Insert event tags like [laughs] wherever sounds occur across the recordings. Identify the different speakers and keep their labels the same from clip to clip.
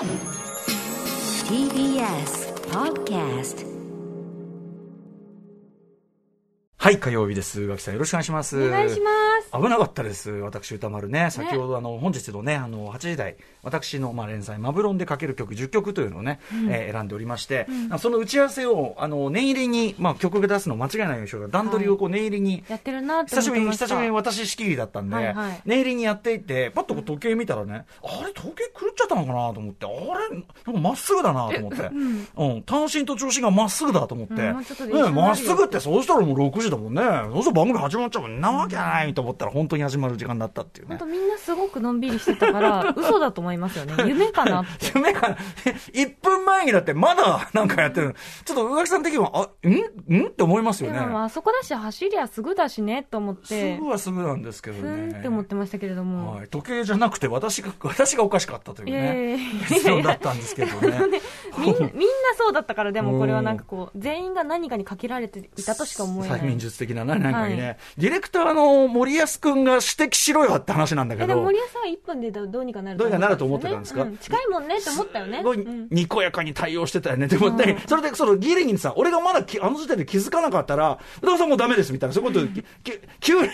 Speaker 1: TBS Podcast
Speaker 2: はい、火曜日です。宇垣さん、よろしくお願いします。
Speaker 3: お願いします。
Speaker 2: 危なかったです、私、歌丸ね、先ほど、あの本日のね、あの8時台、私の、まあ、連載、マブロンでかける曲10曲というのをね、えー選んでおりまして、その打ち合わせをあの念入りに、まあ、曲が出すの間違いないようにしようが、段取りをこう念入りに、
Speaker 3: やってるなって
Speaker 2: 久しぶりに。久しぶりに私仕切りだったんで、
Speaker 3: はいはい。
Speaker 2: 念入りにやっていて、パッとこう時計見たらね、あれ、時計狂っちゃったのかなと思って、あれ、なんかまっすぐだなと思って、うん、単身と調子がまっすぐだと思って、
Speaker 3: うんもうちょっ
Speaker 2: ねまっすぐって、そうしたらもう6時だもんね、そうしたら番組始まっちゃうもん。なわけないと思ったら、本当に始まる時間だったっていうね
Speaker 3: 本当。みんなすごくのんびりしてたから、[laughs] 嘘だと思いますよね。夢かなって。[laughs]
Speaker 2: 夢かな1分前にだってまだなんかやってる。ちょっと宇垣さん的には、あ、ん？ん？って思いますよね。
Speaker 3: でもあそこだし走りゃすぐだしねと思って
Speaker 2: すぐ、はすぐなんですけど
Speaker 3: ふ
Speaker 2: ね。
Speaker 3: んって思ってましたけれども。
Speaker 2: はい、時計じゃなくて私が、私がおかしかったというね
Speaker 3: や、
Speaker 2: 結論だったんですけどね。[laughs]
Speaker 3: みんみんなそうだったから、でもこれはなんかこう、全員が何かにかけられていたとしか思えない。
Speaker 2: 催眠術的なね、なんかにね、
Speaker 3: はい
Speaker 2: ディレクターの森保くんが指摘しろよって話なんだけど
Speaker 3: えでも森、保さんは1分でどどうにかなる
Speaker 2: どうにかなると思ってたんですか？
Speaker 3: う近いもんねって思ったよね。
Speaker 2: すごい
Speaker 3: うん
Speaker 2: にこやかに対応してたよね。でも、
Speaker 3: うん
Speaker 2: ねそれで、そのギリギリさ、俺がまだきあの時点で気づかなかったら、宇田さんもうダメですみたいな、そういうこと、急に、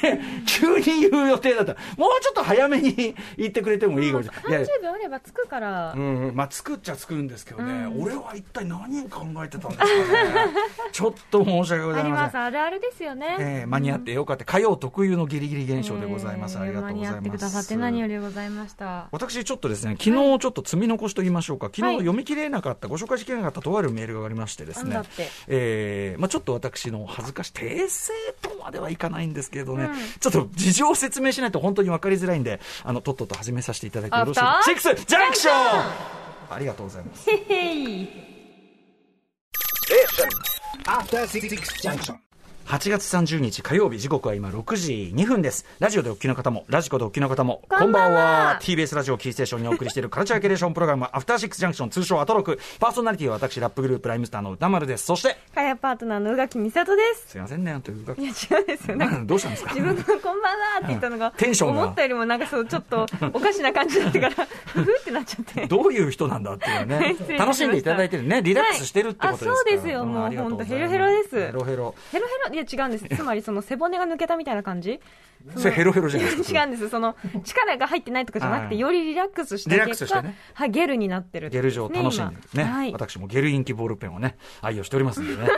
Speaker 2: 急に言う予定だったら、もうちょっと早めに言ってくれてもいいかもしれない。いや
Speaker 3: 30秒あればつくから
Speaker 2: う、ん、まあ作っちゃ作るんですけどね、
Speaker 3: うん
Speaker 2: 俺は一体何を考えてたんですかね。[laughs] ちょっと申し訳ござ
Speaker 3: あります、
Speaker 2: いません。
Speaker 3: あるあるですよね。
Speaker 2: えー間に合ってよかった。火曜特有のギリギリ現象でございます。
Speaker 3: えー
Speaker 2: ありがとうございます。
Speaker 3: 間に合ってくださって何よりでございました。
Speaker 2: 私ちょっとですね、昨日ちょっと積み残しと言いましょうか、昨
Speaker 3: はい
Speaker 2: 日読み切れなかった、ご紹介しきれなかったとあるメールがありましてですね
Speaker 3: なんだって、
Speaker 2: えーまあ、ちょっと私の恥ずかしい、訂正とまではいかないんですけれどね、
Speaker 3: うん
Speaker 2: ちょっと事情を説明しないと本当に分かりづらいんで、あのとっとと始めさせていただいてよろしい
Speaker 3: アフター
Speaker 2: シックスジャンクションありがとうございます。
Speaker 3: へへい。
Speaker 4: After Six Junction.
Speaker 2: 8月30日火曜日時刻は今6時2分です。ラジオでお聞きの方もラジコでお聞きの方も
Speaker 3: こんばんは。
Speaker 2: TBS ラジオキーステーションにお送りしているカルチャーキュレーションプログラムアフターシックスジャンクション通称アトロク。パーソナリティは私ラップグループライムスターの歌丸です。そして
Speaker 3: かやパートナーの宇垣美里です。
Speaker 2: すいませんねあというか
Speaker 3: いや、違うんですよ。なんか
Speaker 2: どうしたんですか？
Speaker 3: 自分がこんばんはって言ったのが、[laughs]
Speaker 2: テンションが。
Speaker 3: 思ったよりもなんかそう、ちょっとおかしな感じだったから、[laughs] ふふってなっちゃって。
Speaker 2: どういう人なんだっていうね。楽しんでいただいてるね。リラックスしてるってことですから、
Speaker 3: はい。あそうですよ。
Speaker 2: ん
Speaker 3: もう
Speaker 2: ありがとございます。
Speaker 3: ほんとヘロヘロです。
Speaker 2: ヘロヘロ。
Speaker 3: ヘロヘロいや違うんです。つまりその背骨が抜けたみたいな感じ
Speaker 2: それヘロヘロじゃないですか
Speaker 3: 違うんです。その力が入ってないとかじゃなくて、
Speaker 2: はい。
Speaker 3: よりリラックスした
Speaker 2: リラックスしてね。
Speaker 3: はい、ゲルになってる
Speaker 2: ゲル状楽しんでるね、
Speaker 3: はい。
Speaker 2: 私もゲルインキボールペンをね愛用しておりますんでね。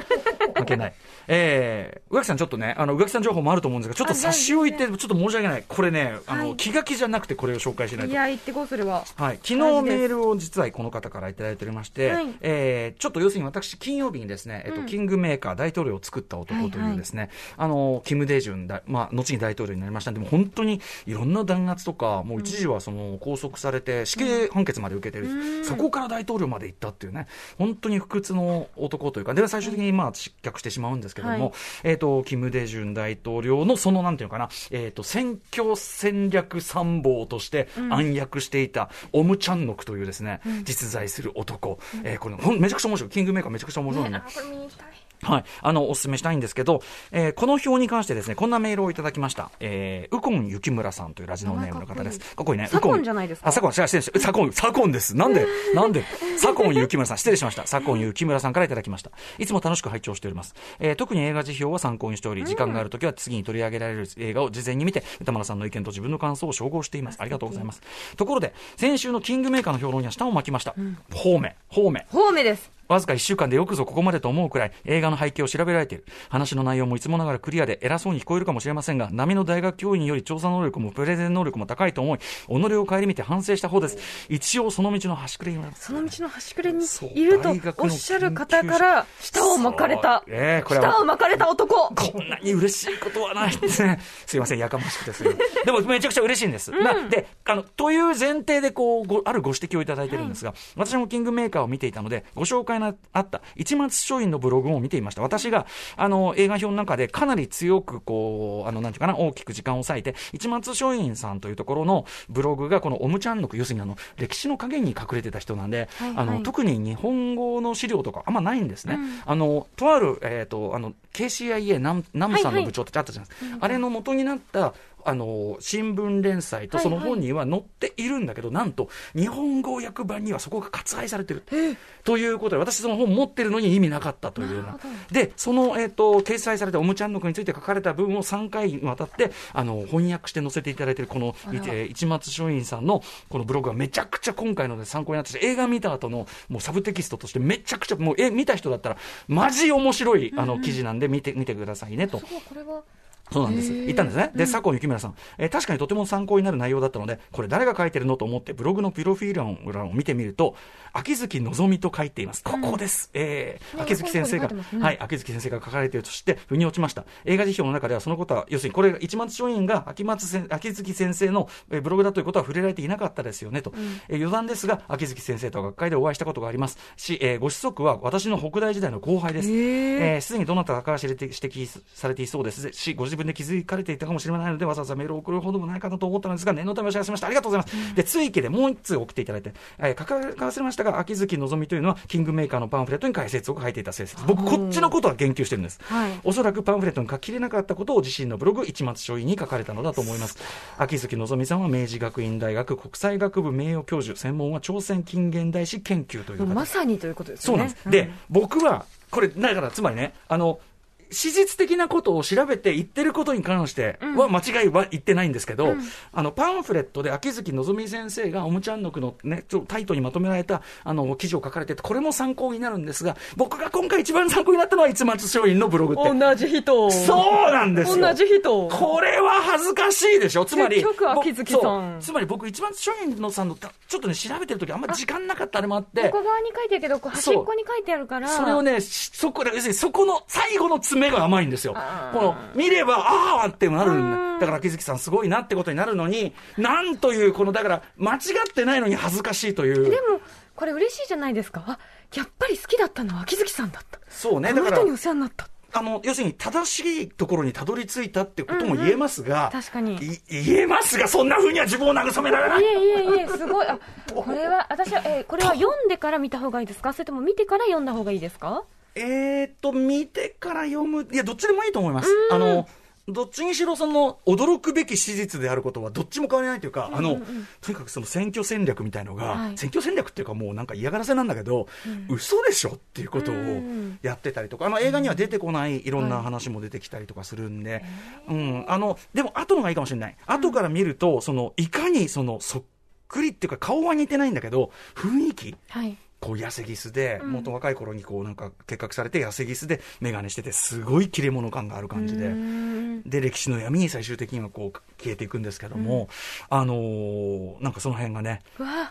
Speaker 2: 関係ない。[laughs] えー、宇垣さんちょっとねあの宇垣さん情報もあると思うんですがちょっと差し置いてちょっと申し訳ない。これねあの、
Speaker 3: はい。
Speaker 2: 気が気じゃなくてこれを紹介しないと。
Speaker 3: いや、言ってこう、それは。
Speaker 2: はい、昨日メールを実はこの方からいただいておりまして、
Speaker 3: はい。
Speaker 2: えーちょっと要するに私、金曜日にですね、えっと
Speaker 3: うん。
Speaker 2: キングメーカー大統領を作った男というですね、あのキム・デジュンだ、まあ、後に大統領になりました。んで、もう本当にいろんな弾圧とか、もう一時はその拘束されて、死刑判決まで受けてる、
Speaker 3: うん。
Speaker 2: そこから大統領まで行ったっていうね、本当に不屈の男というか、で最終的にまあ失脚してしまうんですけども、
Speaker 3: はい。
Speaker 2: えっとキム・デジュン大統領のそのなんていうのかな、えっと選挙戦略参謀として暗躍していたオム・チャンノクというですね、実在する男、えーこれめちゃくちゃ面白い、キングメーカーめちゃくちゃ面白いんで、
Speaker 3: ね
Speaker 2: はい、あのお勧めしたいんですけど、えーこの表に関してですねこんなメールをいただきました、えー、ウコン雪村さんというラジオネームの方です。かっこいいね。
Speaker 3: サコンじゃないですか？
Speaker 2: あ、サコン、失礼しサコン、サコンです。なんで、[laughs] なんで、サコン雪村さん、失礼しました。サコン雪村さんからいただきました。いつも楽しく拝聴しております。えー特に映画辞表は参考にしており、時間があるときは次に取り上げられる映画を事前に見て、歌丸さんの意見と自分の感想を照合しています。ありがとうございます。ところで、先週のキングメーカーの評論には舌を巻きました。方面、方面。
Speaker 3: 方面です。
Speaker 2: わずか1週間でよくぞここまでと思うくらい映画の背景を調べられている。話の内容もいつもながらクリアで偉そうに聞こえるかもしれませんが、波の大学教員より調査能力もプレゼン能力も高いと思い、己を顧みて反省した方です。一応その道の端くれにな
Speaker 3: その道の端くれにいるとおっしゃる方から、舌を巻かれた。
Speaker 2: ええこれは
Speaker 3: 舌を巻かれた男。
Speaker 2: こんなに嬉しいことはないですね。[laughs] すいません、やかましくてすいませんでもめちゃくちゃ嬉しいんです。なで、あの、という前提でこう、ごあるご指摘をいただいてるんですが、私もキングメーカーを見ていたので、ご紹介のあった一松書院のブログも見ていました。私が、あの、映画表の中でかなり強くこう、あの、なんていうかな、大きく時間を割いて、一松書院さんというところのブログが、このオムチャンノク、要するにあの、歴史の陰に隠れてた人なんで、
Speaker 3: はいはい
Speaker 2: あの、特に日本語の資料とかあんまないんですね。あの、とある、えっ、と、あの、KCIA 南南部さんの部長ってあったじゃないですか。あれの元になったあの、新聞連載とその本には載っているんだけど、なんと、日本語訳版にはそこが割愛されてる。ということで、私その本持ってるのに意味なかったというような。で、その、えっ、と、掲載されたおむちゃんの句について書かれた文を3回にわたって、あの、翻訳して載せていただいている、この、えー市松書院さんの、このブログがめちゃくちゃ今回ので参考になってて、映画見た後の、もうサブテキストとしてめちゃくちゃ、もう、え、見た人だったら、マジ面白い、あの、記事なんで見て、見てくださいね、と。
Speaker 3: これは
Speaker 2: そうなんです。言ったんですね。で、佐藤幸村さん、えー確かにとても参考になる内容だったので、これ誰が書いてるのと思って、ブログのプロフィール欄を見てみると、秋月のぞみと書いています。ここです。えー
Speaker 3: ね
Speaker 2: 秋月先生が、
Speaker 3: ね
Speaker 2: はい、秋月先生が書かれているとして、腑に落ちました。映画辞表の中ではそのことは、要するにこれが一松書院が秋松先秋月先生のえーブログだということは触れられていなかったですよねと。えー余談ですが、秋月先生とは学会でお会いしたことがありますし、えーご子息は私の北大時代の後輩です。
Speaker 3: へー
Speaker 2: えーすでにどなたかが指摘されていそうですし、ご自分で気づかれていたかもしれないので、わざわざメールを送るほどもないかなと思ったのですが、念のためお知らせしました。ありがとうございます。で、追記でもう一通送っていただいて、えー、書か忘れましたが、秋月のぞみというのは、キングメーカーのパンフレットに解説を書いていた説です。僕、こっちのことは言及してるんです。
Speaker 3: はい
Speaker 2: おそらくパンフレットに書ききれなかったことを自身のブログ、一松書院に書かれたのだと思います。秋月のぞみさんは明治学院大学国際学部名誉教授、専門は朝鮮近現代史研究という
Speaker 3: まさにということですよね
Speaker 2: そうなんです。で、僕は、これ、だから、つまりね、あの、史実的なことを調べて言ってることに関しては間違いは言ってないんですけど、あの、パンフレットで秋月のぞみ先生がおむちゃんの句のね、ちょっとタイトにまとめられた、あの、記事を書かれてて、これも参考になるんですが、僕が今回一番参考になったのは、一松松陰のブログって。
Speaker 3: 同じ人
Speaker 2: そうなんですよ。
Speaker 3: 同じ人
Speaker 2: これは恥ずかしいでしょつまり。
Speaker 3: 結局秋月さん
Speaker 2: つまり僕、一番松陰のさんの、たちょっとね、調べてる時あんまり時間なかったあれもあって。
Speaker 3: 横側に書いてるけど端っこに書いてあるから
Speaker 2: それをね、しそこで、要するにそこの最後の詰めが甘いんですよ。この、見れば、ああってなるん
Speaker 3: うん。
Speaker 2: だ。だから、木月さんすごいなってことになるのに、なんという、この、だから、間違ってないのに恥ずかしいという。
Speaker 3: でもこれ嬉しいじゃないですか。あやっぱり好きだったのは秋月さんだった。
Speaker 2: そうね、だから
Speaker 3: に、お世話になった。
Speaker 2: あの、要するに正しいところにたどり着いたってことも言えますが、
Speaker 3: 確かに。
Speaker 2: い言えますが、そんな風には自分を慰められない。
Speaker 3: い。えいえいえすごい。あ [laughs] これは私は、えーこれは読んでから見た方がいいですか？それとも見てから読んだ方がいいですか？
Speaker 2: えーっと、見てから読む、いや、どっちでもいいと思います。あの、どっちにしろその驚くべき史実であることはどっちも変わりないというか、あの、とにかくその選挙戦略みたいのが、
Speaker 3: はい。
Speaker 2: 選挙戦略っていうかもうなんか嫌がらせなんだけど、嘘でしょっていうことを
Speaker 3: うん。
Speaker 2: やってたりとか、あの映画には出てこないいろんな話も出てきたりとかするんで、うん、あの、でも後のがいいかもしれない。後から見ると、その、いかにその、そっくりっていうか顔は似てないんだけど、雰囲気、
Speaker 3: はい
Speaker 2: こう痩せギスで、もっと若い頃にこうなんか結核されて痩せギスで眼鏡してて、すごい切れ者感がある感じで。で、歴史の闇に最終的にはこう消えていくんですけども、あのーなんかその辺がね、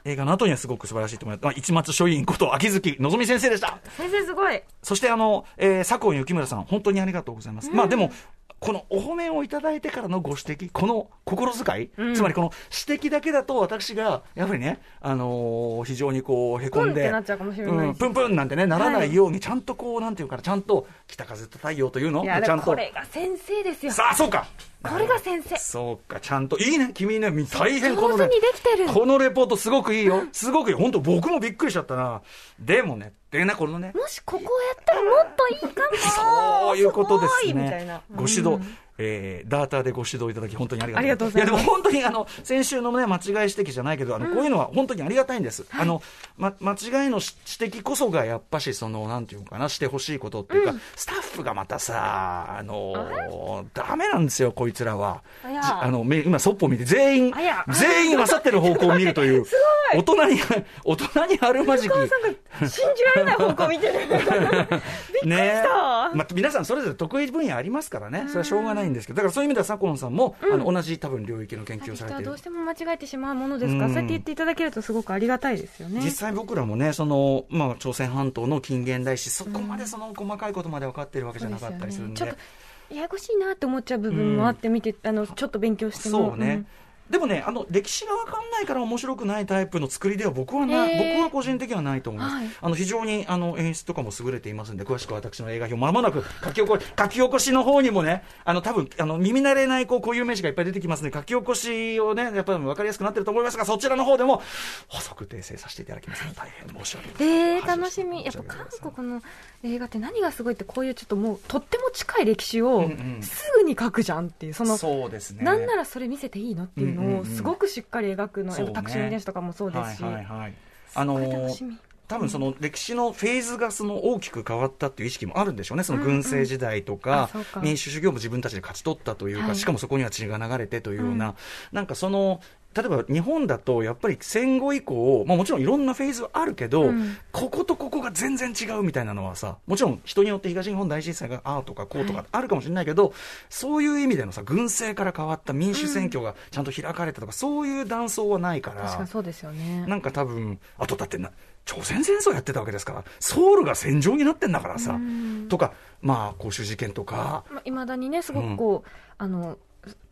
Speaker 2: 映画の後にはすごく素晴らしいと思います。まあ、一松書院こと秋月のぞみ先生でした。
Speaker 3: 先生すごい。
Speaker 2: そしてあの、えー、左近幸村さん、本当にありがとうございます。まあでも、このお褒めをいただいてからのご指摘、この心遣い、
Speaker 3: うん。
Speaker 2: つまりこの指摘だけだと私が、やはりね、あのー非常にこう、へこんで、
Speaker 3: ポンってなっちゃうかもしれない
Speaker 2: うん、プンプンなんてね、ならないように、ちゃんとこう、なんていうかな、ちゃんと、北風と太陽というのちゃんと。
Speaker 3: もこれが先生ですよ。
Speaker 2: さあ、そうか
Speaker 3: これが先生。
Speaker 2: そうか、ちゃんと、いいね、君ね、大変このね
Speaker 3: 上手にできてる。
Speaker 2: このレポートすごくいいよ。すごくいい。本当僕もびっくりしちゃったな。でもね、でね、このね、
Speaker 3: もしここをやったらもっといいかも。[laughs]
Speaker 2: そういうことですね。ご指導、えー、ダーターでご指導いただき、本当にありがとう
Speaker 3: ございます。
Speaker 2: や、でも本当にあの、先週のね、間違い指摘じゃないけど、あの、こういうのは本当にありがたいんです。あの、ま、間違いの指摘こそが、やっぱし、その、なんていうのかな、してほしいことっていうか、スタッフがまたさ、あのーダメなんですよ、こいつらは。
Speaker 3: あ
Speaker 2: あの、め今、そっぽを見て、全員全員勝ってる方向を見るという、[laughs] 大人に、大人にあるまじき。
Speaker 3: 信じられない方向見てる。[laughs]
Speaker 2: ね
Speaker 3: した。
Speaker 2: まあ、皆さんそれぞれ得意分野ありますからね、それはしょうがないんですけど、だからそういう意味では左近さんも、あの同じ多分領域の研究をされている。
Speaker 3: どうし。ても間違えてしまうものですか？ら、
Speaker 2: うん。
Speaker 3: そうやって言っていただけるとすごくありがたいですよね。
Speaker 2: 実際僕らもね、その、まあ、朝鮮半島の近現代史、そこまでその細かいことまで分かっているわけじゃなかったりするんで。
Speaker 3: そうですよねちょっとややこしいなって思っちゃう部分もあって見て、あのちょっと勉強しても。
Speaker 2: そうね。でもね、あの歴史が分かんないから面白くないタイプの作りでは僕はな、
Speaker 3: へー
Speaker 2: 僕は個人的にはないと思います。
Speaker 3: はい
Speaker 2: あの非常にあの演出とかも優れていますんで、詳しくは私の映画表、まもなく書き起こ書き起こしの方にもね、あの多分あの耳慣れないこう固有名詞がいっぱい出てきますので、書き起こしをね、やっぱり分かりやすくなってると思いますが、そちらの方でも補足訂正させていただきますので、大変申し訳ない。
Speaker 3: えー、楽しみ。やっぱ韓国の映画って何がすごいって、こういうちょっともう、とっても近い歴史をすぐに書くじゃんっていう、その、
Speaker 2: そうですね。
Speaker 3: なんならそれ見せていいのっていう
Speaker 2: うんうんうん
Speaker 3: すごくしっかり描くの、
Speaker 2: そうね
Speaker 3: やっぱタクシー運転手とかもそうですし、
Speaker 2: はいはいはい。あの。多分その歴史のフェーズがその大きく変わったっていう意識もあるんでしょうね、その軍政時代と
Speaker 3: うんうん
Speaker 2: か。民主主義をも自分たちで勝ち取ったというか、
Speaker 3: はい。
Speaker 2: しかもそこには血が流れてというような、
Speaker 3: うん。
Speaker 2: なんかその、例えば日本だとやっぱり戦後以降、まあ、もちろんいろんなフェーズはあるけど、
Speaker 3: うん。
Speaker 2: こことここが全然違うみたいなのはさ、もちろん人によって東日本大震災がああとかこうとかあるかもしれないけど、そういう意味でのさ、軍政から変わった民主選挙がちゃんと開かれたとか、そういう断層はないから。
Speaker 3: 確かにそうですよね。
Speaker 2: なんか多分、あとだってな、朝鮮戦争やってたわけですから、ソウルが戦場になってんだからさ、とか、まあ、公衆事件とか、
Speaker 3: まあ、未だにね、すごくこう、あの、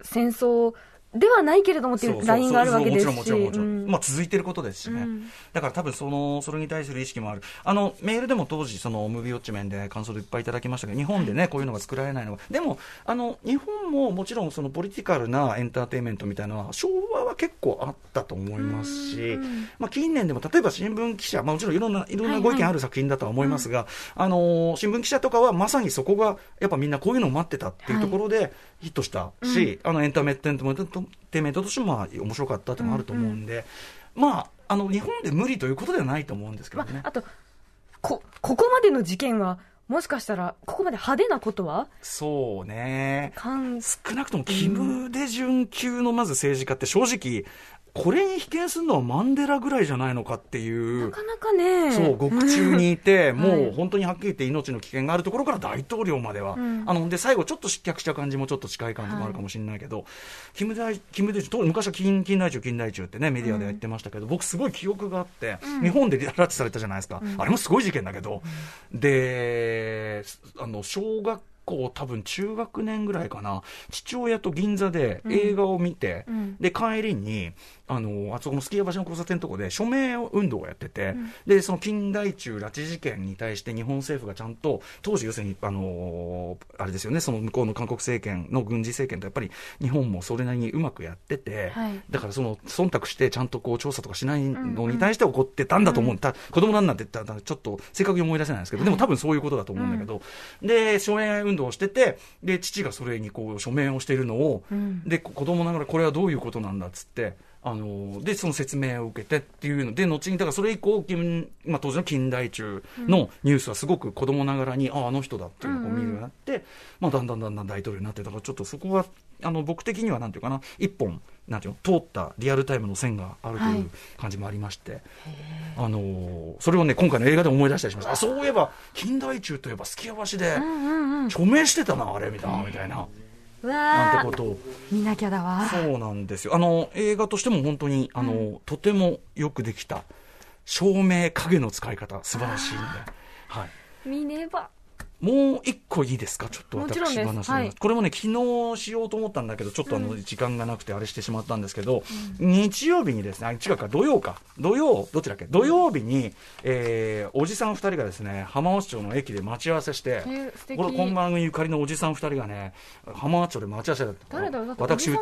Speaker 3: 戦争ではないけれどもってい
Speaker 2: う
Speaker 3: ラインがあるわけですし。
Speaker 2: もちろんもちろんもちろん、
Speaker 3: うん。
Speaker 2: まあ続いてることですしね、
Speaker 3: うん。
Speaker 2: だから多分そのそれに対する意識もある。あのメールでも当時そのムービーウォッチメンで感想でいっぱいいただきましたけど日本でねこういうのが作られないのがでもあの日本ももちろんそのポリティカルなエンターテインメントみたいなのは昭和は結構あったと思いますし、
Speaker 3: うん。
Speaker 2: まあ近年でも例えば新聞記者、まあもちろんいろんないろんなご意見ある作品だとは思いますが、あの新聞記者とかはまさにそこがやっぱみんなこういうのを待ってたっていうところでヒットしたし、あのエンタメテインメントテインメントとしてもまあ面白かったってもあると思うんで、まあ、あの日本で無理ということではないと思うんですけどね。
Speaker 3: まあ、あとこ、ここまでの事件は、もしかしたら、ここまで派手なことは、
Speaker 2: そうね。
Speaker 3: 韓
Speaker 2: 少なくともキム・デジュン級のまず政治家って正直、これに被験するのはマンデラぐらいじゃないのかっていう
Speaker 3: な。かなかね、
Speaker 2: そう、獄中にいて、
Speaker 3: ん [laughs]
Speaker 2: もう本当にはっきり言って命の危険があるところから大統領までは、
Speaker 3: うん。
Speaker 2: あの、で、最後ちょっと失脚した感じもちょっと近い感じもあるかもしれないけど、キム大、キム大中、当昔は近近代中、近代中ってね、メディアでやってましたけど、僕すごい記憶があって、日本で拉致されたじゃないですか。あれもすごい事件だけど、で、あの、小学校多分中学年ぐらいかな、父親と銀座で映画を見て、
Speaker 3: うん。
Speaker 2: で、帰りに、あの、あそこのスキー橋の交差点のとこで署名運動をやってて、で、その近代中拉致事件に対して日本政府がちゃんと、当時要するに、あのあれですよね、その向こうの韓国政権の軍事政権とやっぱり日本もそれなりにうまくやってて、
Speaker 3: はい。
Speaker 2: だからその、忖度してちゃんとこう調査とかしないのに対して怒ってたんだと思う。た子供なんなんて言ったらちょっと正確に思い出せないんですけど、でも多分そういうことだと思うんだけど、で、署名運動をしてて、で、父がそれにこう署名をしているのを、
Speaker 3: ん。
Speaker 2: で、こ子供ながらこれはどういうことなんだっつって、あので、その説明を受けてっていうので、後に、だからそれ以降、近まあ、当時の近代中のニュースはすごく子供ながらに、ああ、あの人だっていうのを見るようになって、まあ、だんだんだんだん大統領になって、だからちょっとそこは、あの、僕的にはなんていうかな、一本、なんていうの、通ったリアルタイムの線があると
Speaker 3: はいいう
Speaker 2: 感じもありまして、あのーそれをね、今回の映画で思い出したりしました。あ、そういえば、近代中といえば、すきや橋で、署名してたな、あれ、みたいな、みたいな、
Speaker 3: う
Speaker 2: なんてことを。
Speaker 3: 見なきゃだわ。
Speaker 2: そうなんですよ。あの、映画としても本当に、あの、とてもよくできた、照明、影の使い方、素晴らしいんで。はい。
Speaker 3: 見ねば。
Speaker 2: もう一個いいですか？ちょっと私話、
Speaker 3: はい。
Speaker 2: これもね、昨日しようと思ったんだけど、ちょっとあの、時間がなくてあれしてしまったんですけど、日曜日にですね、あ、違うか、土曜か。土曜、どっちだっけ？土曜日に、えー、おじさん二人がですね、浜松町の駅で待ち合わせしてこれ、この番組ゆかりのおじさん二人がね、浜松町で待ち合わせだった。
Speaker 3: 誰だ
Speaker 2: 私、え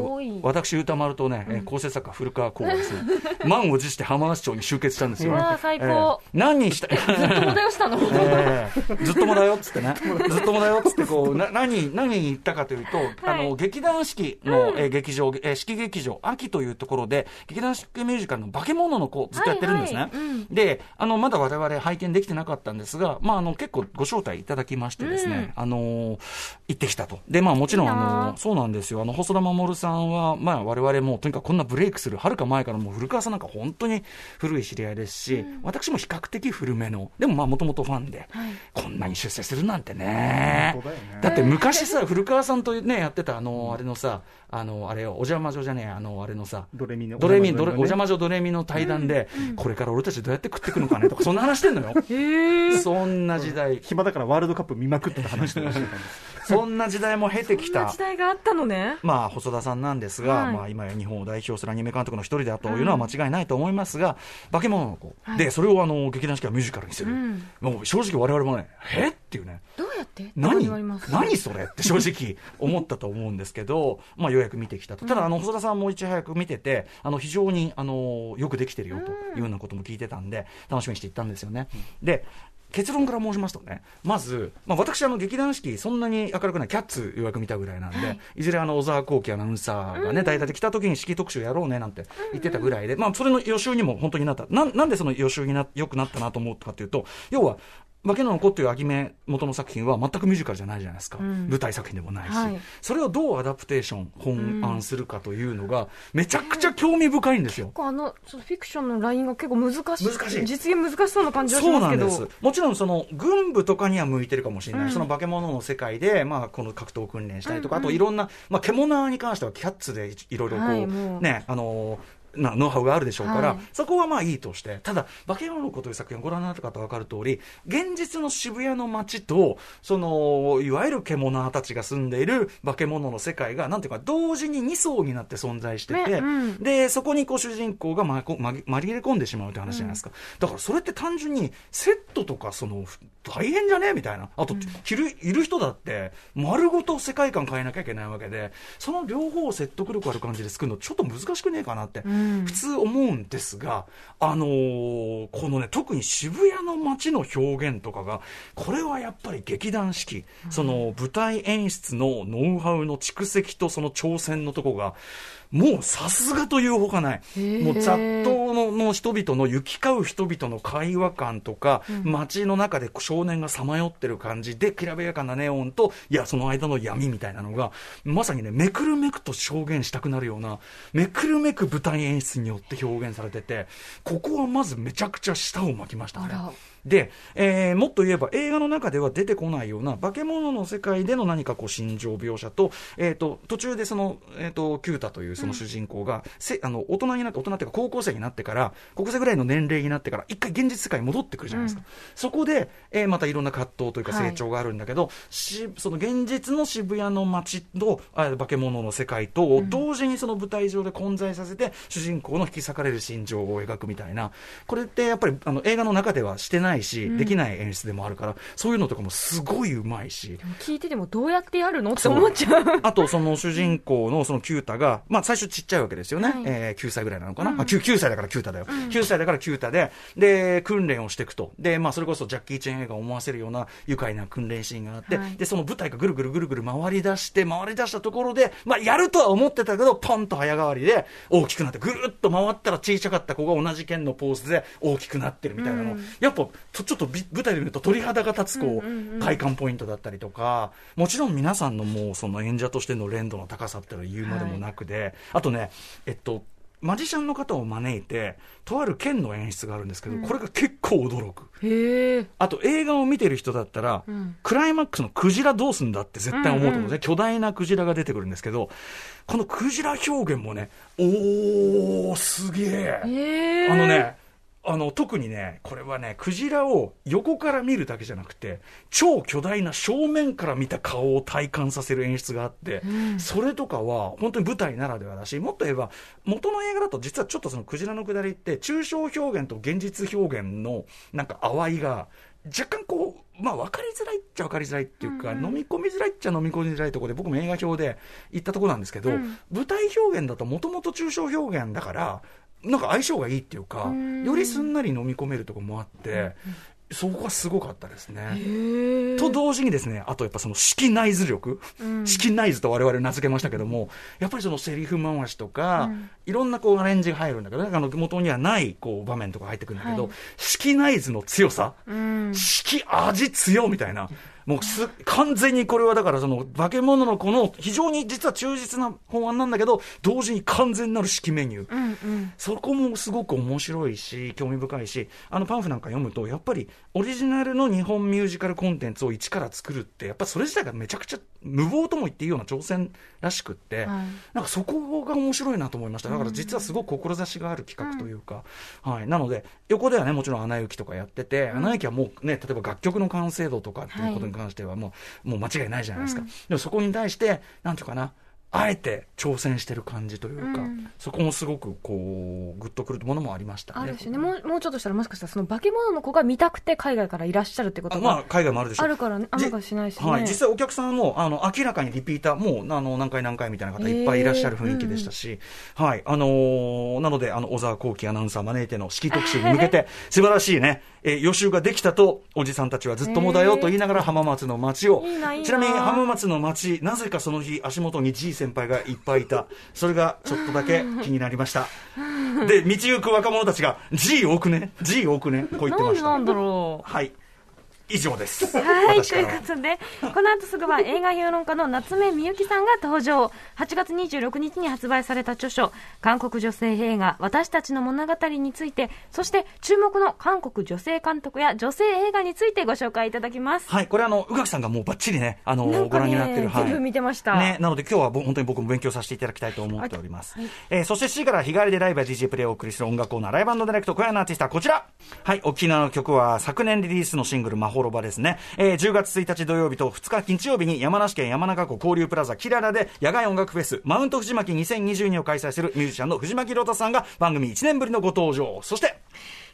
Speaker 2: ー私、歌丸とね、えー構成作家古川光がです。ね、満を持して浜松町に集結したんですよ。
Speaker 3: 最高。
Speaker 2: えー。何人した、[laughs] [laughs]
Speaker 3: ずっともだよしたの？
Speaker 2: ええずっともだよっつってね、ずっともだよっつってこう、な何、何に言ったかというと、あの、劇団四季の、え劇場、え四季劇場、秋というところで、劇団四季ミュージカルの化け物の子、ずっとやってるんですね。で、あの、まだ我々拝見できてなかったんですが、まあ、あの、結構ご招待いただきましてですね、あの行ってきたと。で、まあ、もちろん、そうなんですよ。あの、細田守さんは、まあ、我々も、とにかくこんなブレイクする、はるか前からもう古川さんなんか本当に古い知り合いですし、私も比較的古めの、でもまあ、もともとファンで、こんなに出世するなんてね。
Speaker 4: だよね
Speaker 2: だって昔さ、古川さんとね、やってた、あの、あれのさ、あの、あれよ、お邪魔女じゃねえ、あの、あれのさ、
Speaker 4: ドレミの
Speaker 2: ドレミ、ドレ、お
Speaker 4: お
Speaker 2: 邪魔女ドレミの対談で、これから俺たちどうやって食っていくのかねとか、そんな話してんのよ。そんな時代。
Speaker 4: 暇だからワールドカップ見まくってた話してたんです [laughs]
Speaker 2: そんな時代も経てき
Speaker 3: そんな
Speaker 2: た
Speaker 3: 時代があったのね。
Speaker 2: まあ、細田さんなんですが、
Speaker 3: はい。
Speaker 2: まあ、今や日本を代表するアニメ監督の一人だというのは間違いないと思いますが、化け物の子、
Speaker 3: はい。
Speaker 2: で、それをあの劇団四季はミュージカルにする、
Speaker 3: うん。
Speaker 2: もう正直、我々もね、えっていうね、
Speaker 3: どうやって
Speaker 2: 何？何それって正直思ったと思うんですけど、[laughs] まあ、ようやく見てきたと、ただ、あの細田さんもいち早く見てて、あの非常にあのよくできてるよというようなことも聞いてたんで、楽しみにしていったんですよね。で結論から申しますとね、まず、まあ、私、あの劇団四季、そんなに明るくない、キャッツ、ようやく見たぐらいなんで、い、ずれあの小沢光輝アナウンサーがね、代打で来た時に四季特集やろうねなんて言ってたぐらいで、まあ、それの予習にも本当になった、なんなんでその予習にな良くなったなと思うかというと、要は、化け物の子っていうアニメ元の作品は全くミュージカルじゃないじゃないですか、
Speaker 3: ん
Speaker 2: 舞台作品でもないし、
Speaker 3: はい
Speaker 2: それをどうアダプテーション、本案するかというのが、めちゃくちゃ興味深いんですよ。
Speaker 3: 結構あの、そのフィクションのラインが結構難しい。
Speaker 2: 難しい
Speaker 3: 実現難しそうな感じはし
Speaker 2: そう
Speaker 3: ますけど。
Speaker 2: なんです。もちろん、その、軍部とかには向いてるかもしれない。
Speaker 3: うん
Speaker 2: その化け物の世界で、まあ、この格闘訓練したりとか、
Speaker 3: うんうん
Speaker 2: あといろんな、まあ、獣に関してはキャッツでいいろいろこう、
Speaker 3: はい
Speaker 2: ね、あのーなノウハウがあるでしょうから、
Speaker 3: はい。
Speaker 2: そこはまあいいとして、ただ、化け物の子という作品をご覧になった方は分かる通り、現実の渋谷の街と、その、いわゆる獣たちが住んでいる化け物の世界が、なんていうか、同時に2層になって存在してて、
Speaker 3: ねうん。
Speaker 2: で、そこにこう主人公がまこまぎ紛れ込んでしまうという話じゃないですか。だからそれって単純にセットとかその大変じゃね？みたいな。あと、いるいる人だって丸ごと世界観変えなきゃいけないわけで、その両方を説得力ある感じで作るのちょっと難しくねえかなって、
Speaker 3: ん
Speaker 2: 普通思うんですが、あのーこのね、特に渋谷の街の表現とかが、これはやっぱり劇団四季、その舞台演出のノウハウの蓄積とその挑戦のとこが、もうさすがというほかない。
Speaker 3: ー。
Speaker 2: もう雑踏のの人々の行き交う人々の会話感とか、街の中で少年がさまよってる感じで、きらびやかなネオンと、いや、その間の闇みたいなのが、まさにね、めくるめくと表現したくなるような、めくるめく舞台演演出によって表現されてて、ここはまずめちゃくちゃ舌を巻きましたね。で、えーもっと言えば映画の中では出てこないような化け物の世界での何かこう心情描写と、えっ、と、途中でその、えっ、と、キュータというその主人公が、せあの、大人になって、大人っていうか高校生になってから、高校生ぐらいの年齢になってから、一回現実世界に戻ってくるじゃないですか。そこで、えーまたいろんな葛藤というか
Speaker 3: はい。
Speaker 2: 成長があるんだけど、しその現実の渋谷の街と、あ化け物の世界とを同時にその舞台上で混在させて、主人公の引き裂かれる心情を描くみたいな、これってやっぱりあの映画の中ではしてないし、できない演出でもあるから、そういうのとかもすごいうまいし。
Speaker 3: 聞いててもどうやってやるの？って思っちゃう。
Speaker 2: あと、その主人公のそのキュータが、まあ最初ちっちゃいわけですよね。
Speaker 3: はい
Speaker 2: えー9歳ぐらいなのかな？あ 9, 9歳だからキュータだよ、9歳だからキュータで、で、訓練をしていくと。で、まあそれこそジャッキー・チェン映画を思わせるような愉快な訓練シーンがあって、
Speaker 3: はい
Speaker 2: で、その舞台がぐるぐるぐるぐる回り出して、回り出したところで、まあやるとは思ってたけど、ポンと早変わりで大きくなって、ぐるっと回ったら小さかった子が同じ剣のポーズで大きくなってるみたいなの。やっぱ、とちょっとび舞台で見ると鳥肌が立つ、こう、快感ポイントだったりとか、もちろん皆さんのもうその演者としての連度の高さっていうのは言うまでもなくで、あとね、えっと、マジシャンの方を招いて、とある剣の演出があるんですけど、これが結構驚く。あと映画を見てる人だったら、
Speaker 3: ん。
Speaker 2: クライマックスのクジラどうすんだって絶対思うと思うんですね、巨大なクジラが出てくるんですけど、このクジラ表現もね、おー、すげえ。あのね、あの、特にね、これはね、クジラを横から見るだけじゃなくて、超巨大な正面から見た顔を体感させる演出があって、それとかは本当に舞台ならではだし、もっと言えば、元の映画だと実はちょっとそのクジラのくだりって、抽象表現と現実表現のなんか淡いが、若干こう、まあ分かりづらいっちゃ分かりづらいっていうか、飲み込みづらいっちゃ飲み込みづらいところで、僕も映画表で行ったところなんですけど、舞台表現だともともと抽象表現だから、なんか相性がいいっていうか、よりすんなり飲み込めるところもあって、そこがすごかったですね。と同時にですね、あとやっぱその式内図力、式内図と我々名付けましたけども、やっぱりそのセリフ回しとか、いろんなこうアレンジが入るんだけどね、あの元にはないこう場面とか入ってくるんだけど、
Speaker 3: はい
Speaker 2: 式内図の強さ、
Speaker 3: うん。
Speaker 2: 式味強みたいな。もうす、完全にこれはだからその化け物の子の非常に実は忠実な本案なんだけど、同時に完全なる式メニュー。
Speaker 3: うんうん。
Speaker 2: そこもすごく面白いし、興味深いし、あのパンフなんか読むと、やっぱりオリジナルの日本ミュージカルコンテンツを一から作るって、やっぱそれ自体がめちゃくちゃ無謀とも言っていいような挑戦らしくって、
Speaker 3: はい
Speaker 2: なんかそこが面白いなと思いました。だから実はすごく志がある企画というか、はい。なので、横ではね、もちろんアナ雪とかやってて、アナ雪はもうね、例えば楽曲の完成度とかっていうことに関してはもう、もう間違いないじゃないですか。でもそこに対して、なんていうかな、あえて挑戦してる感じというか、
Speaker 3: うん。
Speaker 2: そこもすごくこう、グッとくるものもありましたね。
Speaker 3: あるしね、もう、もうちょっとしたらもしかしたらその化け物の子が見たくて海外からいらっしゃるってことが
Speaker 2: あまあ、海外もあるでしょう。
Speaker 3: あるからね、あんましないしね。
Speaker 2: はい、実際お客さんもあの明らかにリピーター、もうあの何回何回みたいな方いっぱいいらっしゃる雰囲気でしたし、はい。あのーなのであの小沢光輝アナウンサー招いての式特集に向けて、素晴らしいね、えー予習ができたと、おじさんたちはずっともだよと言いながら浜松の街を、
Speaker 3: いいないいな。
Speaker 2: ちなみに浜松の街、なぜかその日、足元に G 先輩がいっぱいいた、それがちょっとだけ気になりました。で、道行く若者たちが、G 多くね、G 多くね、こう言ってました。
Speaker 3: なんでなんだろう。
Speaker 2: はい。以上です。
Speaker 3: はい、ということで、この後すぐは映画評論家の夏目みゆきさんが登場。8月26日に発売された著書、韓国女性映画、私たちの物語について、そして注目の韓国女性監督や女性映画についてご紹介いただきます。
Speaker 2: はい、これあの、宇垣さんがもうバッチリね、あの、
Speaker 3: なんか
Speaker 2: ご覧になってる。
Speaker 3: ね、
Speaker 2: はい
Speaker 3: 全部見てました。
Speaker 2: ね、なので今日はぼ本当に僕も勉強させていただきたいと思っております。えーそして7時から日帰りでライブや DJ プレイをお送りする音楽コーナー、ライブディレクト、今夜のアーティストはこちら。はい、沖縄の曲は昨年リリースのシングル、まほろばですね。えー10月1日土曜日と2日日曜日に山梨県山中湖交流プラザキララで野外音楽フェス、マウント藤巻2022を開催するミュージシャンの藤巻亮太さんが番組1年ぶりのご登場。そして、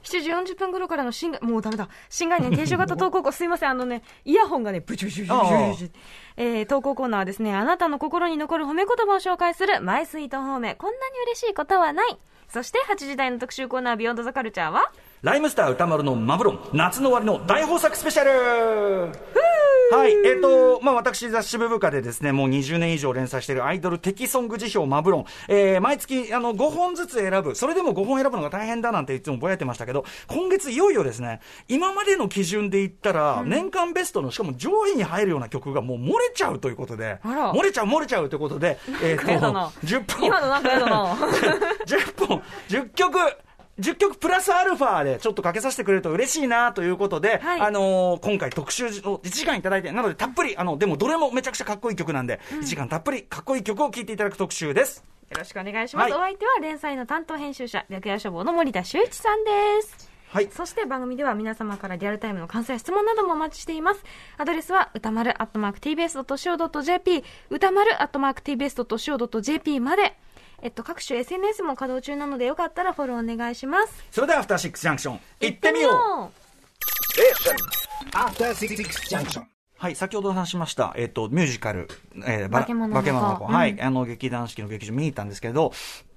Speaker 3: 7時40分頃からの新概、もうダメだ。新概念提唱型投稿コー [laughs] すいません、あのね、イヤホンがね、ブチュブチュブチュブチュブチュえー、投稿コーナーはですね、あなたの心に残る褒め言葉を紹介する、マイスイート褒め。こんなに嬉しいことはない。そして、8時台の特集コーナー、ビヨンドザカルチャーは、
Speaker 2: ライムスター歌丸のマブロン、夏の終わりの大豊作スペシャル。はい、えっ、と、まあ、私、雑誌部部下でですね、もう20年以上連載しているアイドル敵ソング辞表マブロン、えー、毎月、あの、5本ずつ選ぶ、それでも5本選ぶのが大変だなんていつもぼやってましたけど、今月いよいよですね、今までの基準で言ったら、年間ベストの、しかも上位に入るような曲がもう漏れちゃうということで、漏れちゃう、漏れちゃうということで、えっ、と、
Speaker 3: やだな
Speaker 2: 10本。
Speaker 3: 今のなんかやだな。[laughs]
Speaker 2: 10本、10曲、10曲プラスアルファでちょっとかけさせてくれると嬉しいなということで、
Speaker 3: はい
Speaker 2: あのー今回特集を1時間いただいて、なのでたっぷり、あの、でもどれもめちゃくちゃかっこいい曲なんで、1時間たっぷりかっこいい曲を聴いていただく特集です。
Speaker 3: よろしくお願いします。
Speaker 2: はい
Speaker 3: お相手は連載の担当編集者、白夜書房の森田修一さんです。
Speaker 2: はい。
Speaker 3: そして番組では皆様からリアルタイムの感想や質問などもお待ちしています。アドレスは歌丸アットマーク tbs.co.jp 歌丸アットマーク tbs.co.jp まで。えっと、各種 SNS も稼働中なのでよかったらフォローお願いします。
Speaker 2: それでは、アフターシックスジャンクション、行ってみよう
Speaker 3: う
Speaker 4: After Six Junction.
Speaker 2: はい、先ほど話しました、えっ、と、ミュージカル、えー、ば
Speaker 3: 化け物の子
Speaker 2: 化け物の子。
Speaker 3: うん
Speaker 2: はい、あの、劇団四季の劇場見に行ったんですけど、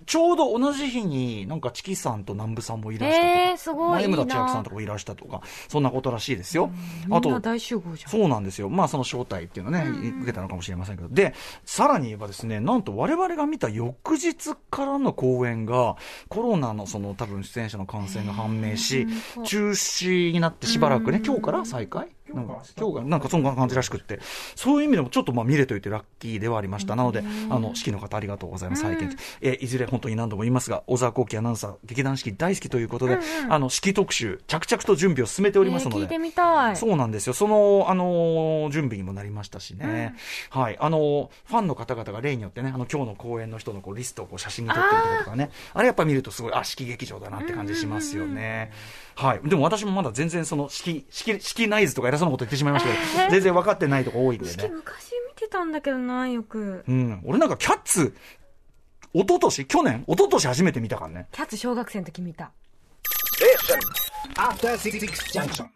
Speaker 2: ちょうど同じ日に、なんか、チキさんと南部さんもいらしたとか、
Speaker 3: えーすごいいいな
Speaker 2: 千秋さんとかもいらしたとか、そんなことらしいですよ。
Speaker 3: みんな大集合じゃん。
Speaker 2: そうなんですよ。まあ、その招待っていうのはね、受けたのかもしれませんけど。で、さらに言えばですね、なんと我々が見た翌日からの公演が、コロナのその多分出演者の感染が判明し、中止になってしばらくね、今日から再開？なんか、今日が、なんかそんな感じらしくって、そういう意味でもちょっとまあ見れといてラッキーではありました。なので、あの、式の方ありがとうございます。拝見。えーいずれ本当に何度も言いますが、小沢光輝アナウンサー、劇団四季大好きということで、あの、式特集、着々と準備を進めておりますので、
Speaker 3: えー聞いてみたい。
Speaker 2: そうなんですよ。その、あのー準備にもなりましたしね。はい。あのーファンの方々が例によってね、あの、今日の公演の人のこうリストをこう写真に撮ってるとかね。あれやっぱ見るとすごい、あ、式劇場だなって感じしますよね。はい。でも私もまだ全然その、式、式、式ナイズとか偉そうなこと言ってしまいましたけど、全然分かってないとこ多いんでね。
Speaker 3: 式昔見てたんだけどな、よく。
Speaker 2: うん。俺なんかキャッツ、一昨年？去年？一昨年初めて見たからね。
Speaker 3: キャッツ小学生の時見た。
Speaker 4: Junction.